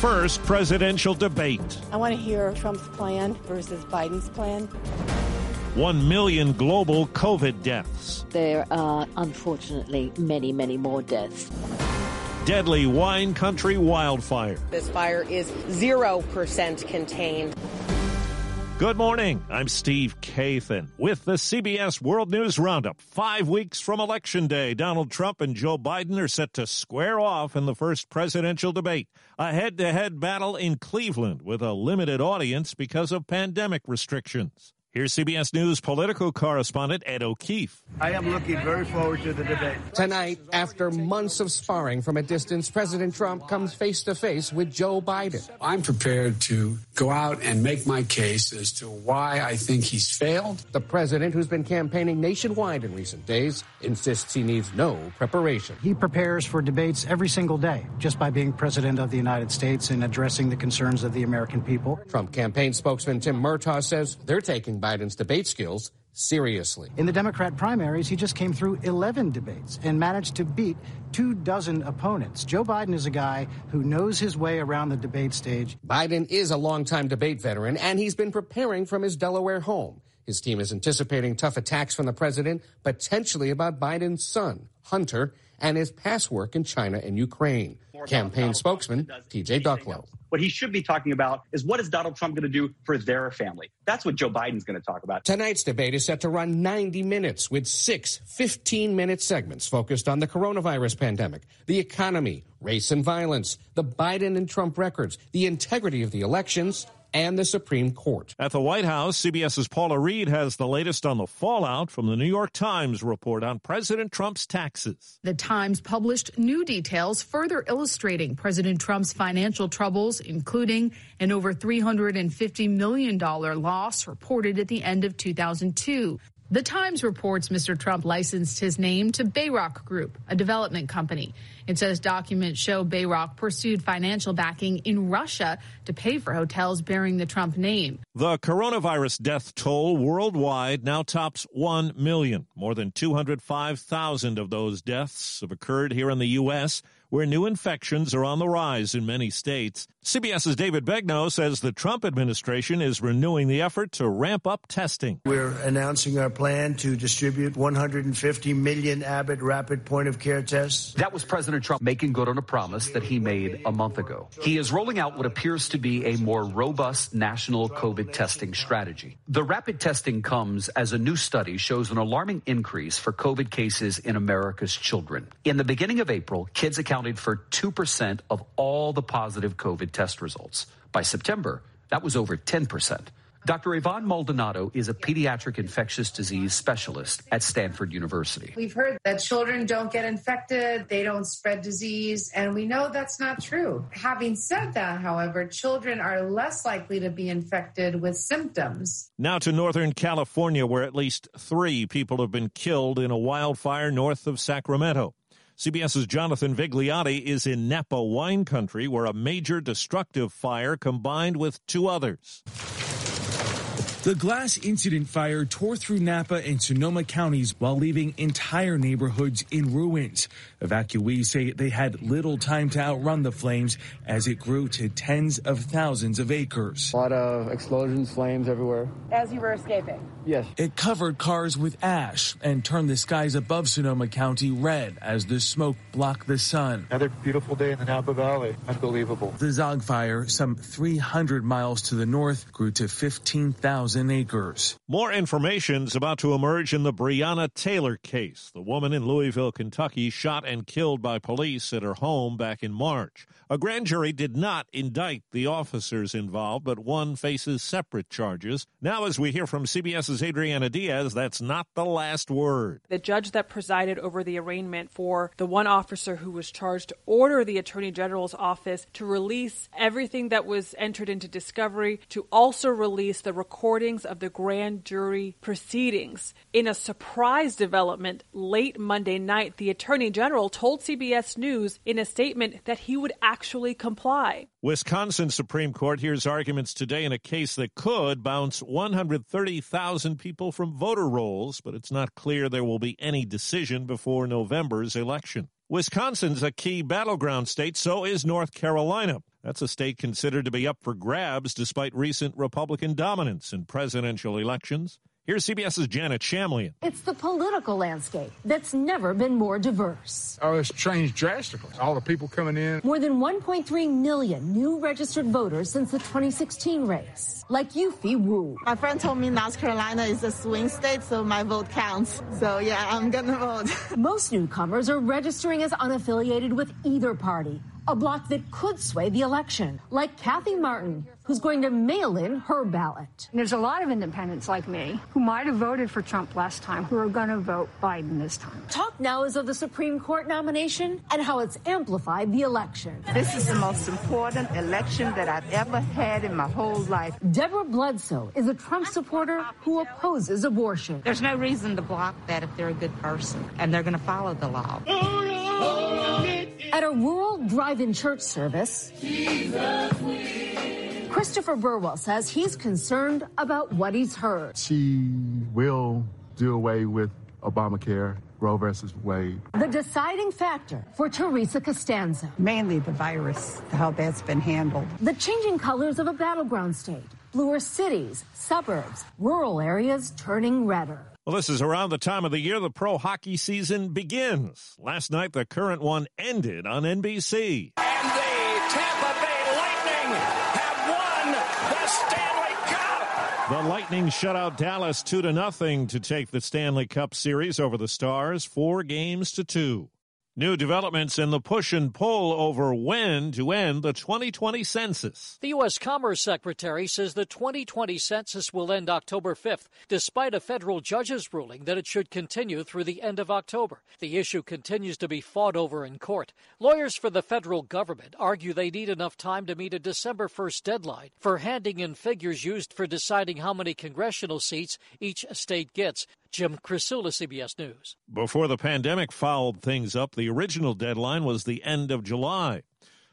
First presidential debate. I want to hear Trump's plan versus Biden's plan. One million global COVID deaths. There are unfortunately many, many more deaths. Deadly wine country wildfire. This fire is 0% contained. Good morning. I'm Steve Kathan with the CBS World News Roundup. Five weeks from Election Day, Donald Trump and Joe Biden are set to square off in the first presidential debate. A head to head battle in Cleveland with a limited audience because of pandemic restrictions. Here's CBS News political correspondent Ed O'Keefe. I am looking very forward to the debate. Tonight, after months of sparring from a distance, President Trump comes face to face with Joe Biden. I'm prepared to go out and make my case as to why I think he's failed. The president, who's been campaigning nationwide in recent days, insists he needs no preparation. He prepares for debates every single day just by being president of the United States and addressing the concerns of the American people. Trump campaign spokesman Tim Murtaugh says they're taking Biden's debate skills seriously. In the Democrat primaries, he just came through 11 debates and managed to beat two dozen opponents. Joe Biden is a guy who knows his way around the debate stage. Biden is a longtime debate veteran, and he's been preparing from his Delaware home. His team is anticipating tough attacks from the president, potentially about Biden's son, Hunter, and his past work in China and Ukraine. Campaign spokesman TJ Ducklo. What he should be talking about is what is Donald Trump going to do for their family? That's what Joe Biden's going to talk about. Tonight's debate is set to run 90 minutes with six 15 minute segments focused on the coronavirus pandemic, the economy, race and violence, the Biden and Trump records, the integrity of the elections, and the Supreme Court. At the White House, CBS's Paula Reed has the latest on the fallout from the New York Times report on President Trump's taxes. The Times published new details further illustrating President Trump's financial troubles, including an over $350 million loss reported at the end of 2002. The Times reports Mr. Trump licensed his name to Bayrock Group, a development company. It says documents show Bayrock pursued financial backing in Russia to pay for hotels bearing the Trump name. The coronavirus death toll worldwide now tops 1 million. More than 205,000 of those deaths have occurred here in the U.S., where new infections are on the rise in many states. CBS's David Begnaud says the Trump administration is renewing the effort to ramp up testing. We're announcing our plan to distribute 150 million Abbott rapid point of care tests. That was President Trump making good on a promise that he made a month ago. He is rolling out what appears to be a more robust national COVID testing strategy. The rapid testing comes as a new study shows an alarming increase for COVID cases in America's children. In the beginning of April, kids accounted for 2% of all the positive COVID test results. By September, that was over 10%. Dr. Yvonne Maldonado is a pediatric infectious disease specialist at Stanford University. We've heard that children don't get infected, they don't spread disease, and we know that's not true. Having said that, however, children are less likely to be infected with symptoms. Now to Northern California, where at least three people have been killed in a wildfire north of Sacramento. CBS's Jonathan Vigliotti is in Napa wine country where a major destructive fire combined with two others. The glass incident fire tore through Napa and Sonoma counties while leaving entire neighborhoods in ruins. Evacuees say they had little time to outrun the flames as it grew to tens of thousands of acres. A lot of explosions, flames everywhere. As you were escaping? Yes. It covered cars with ash and turned the skies above Sonoma County red as the smoke blocked the sun. Another beautiful day in the Napa Valley. Unbelievable. The Zogg fire, some 300 miles to the north, grew to 15,000 acres. More information is about to emerge in the Breonna Taylor case, the woman in Louisville, Kentucky, shot and killed by police at her home back in March. A grand jury did not indict the officers involved, but one faces separate charges. Now, as we hear from CBS's Adriana Diaz, that's not the last word. The judge that presided over the arraignment for the one officer who was charged ordered the Attorney General's office to release everything that was entered into discovery, to also release the recordings of the grand jury proceedings. In a surprise development late Monday night, the Attorney General told CBS News in a statement that he would actually comply. Wisconsin Supreme Court hears arguments today in a case that could bounce 130,000 people from voter rolls, but it's not clear there will be any decision before November's election. Wisconsin's a key battleground state, so is North Carolina. That's a state considered to be up for grabs despite recent Republican dominance in presidential elections. Here's CBS's Janet Shamlian. It's the political landscape that's never been more diverse. Oh, it's changed drastically. All the people coming in. More than 1.3 million new registered voters since the 2016 race. Like Yufi Wu. My friend told me North Carolina is a swing state, so my vote counts. So yeah, I'm gonna vote. Most newcomers are registering as unaffiliated with either party a block that could sway the election, like Kathy Martin, who's going to mail in her ballot. There's a lot of independents like me who might have voted for Trump last time who are going to vote Biden this time. Talk now is of the Supreme Court nomination and how it's amplified the election. This is the most important election that I've ever had in my whole life. Deborah Bledsoe is a Trump supporter who opposes abortion. There's no reason to block that if they're a good person and they're going to follow the law. At a rural drive-in church service, Christopher Burwell says he's concerned about what he's heard. She will do away with Obamacare, Roe versus Wade. The deciding factor for Teresa Costanza. Mainly the virus, how that's been handled. The changing colors of a battleground state. Bluer cities, suburbs, rural areas turning redder. Well, this is around the time of the year the pro hockey season begins. Last night, the current one ended on NBC. And the Tampa Bay Lightning have won the Stanley Cup. The Lightning shut out Dallas 2 to nothing to take the Stanley Cup series over the Stars, four games to two. New developments in the push and pull over when to end the 2020 census. The U.S. Commerce Secretary says the 2020 census will end October 5th, despite a federal judge's ruling that it should continue through the end of October. The issue continues to be fought over in court. Lawyers for the federal government argue they need enough time to meet a December 1st deadline for handing in figures used for deciding how many congressional seats each state gets. Jim Krasula, CBS News. Before the pandemic fouled things up, the original deadline was the end of July.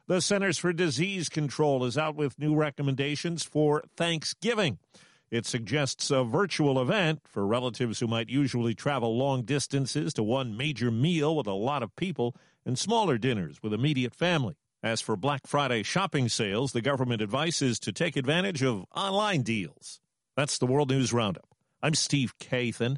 The Centers for Disease Control is out with new recommendations for Thanksgiving. It suggests a virtual event for relatives who might usually travel long distances to one major meal with a lot of people and smaller dinners with immediate family. As for Black Friday shopping sales, the government advice is to take advantage of online deals. That's the World News Roundup. I'm Steve Kathan.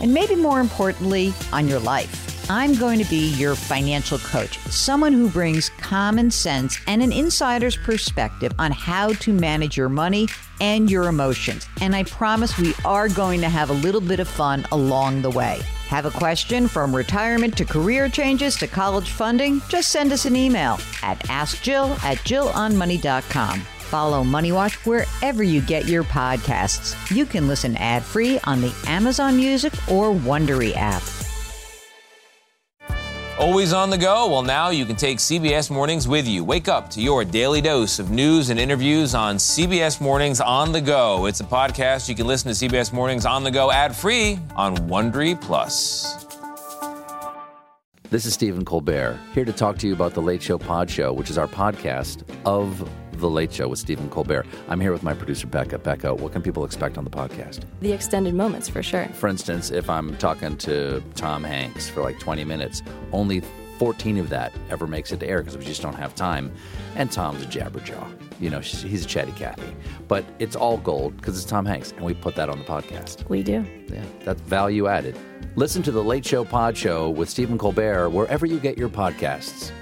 and maybe more importantly, on your life. I'm going to be your financial coach, someone who brings common sense and an insider's perspective on how to manage your money and your emotions. And I promise we are going to have a little bit of fun along the way. Have a question from retirement to career changes to college funding? Just send us an email at askjill at jillonmoney.com. Follow Money Watch wherever you get your podcasts. You can listen ad free on the Amazon Music or Wondery app. Always on the go? Well, now you can take CBS Mornings with you. Wake up to your daily dose of news and interviews on CBS Mornings on the go. It's a podcast. You can listen to CBS Mornings on the go ad free on Wondery Plus. This is Stephen Colbert, here to talk to you about the Late Show Pod Show, which is our podcast of The Late Show with Stephen Colbert. I'm here with my producer, Becca. Becca, what can people expect on the podcast? The extended moments, for sure. For instance, if I'm talking to Tom Hanks for like 20 minutes, only 14 of that ever makes it to air because we just don't have time. And Tom's a jabberjaw. You know, he's a chatty Cathy. But it's all gold because it's Tom Hanks, and we put that on the podcast. We do. Yeah, that's value added. Listen to the Late Show Pod Show with Stephen Colbert wherever you get your podcasts.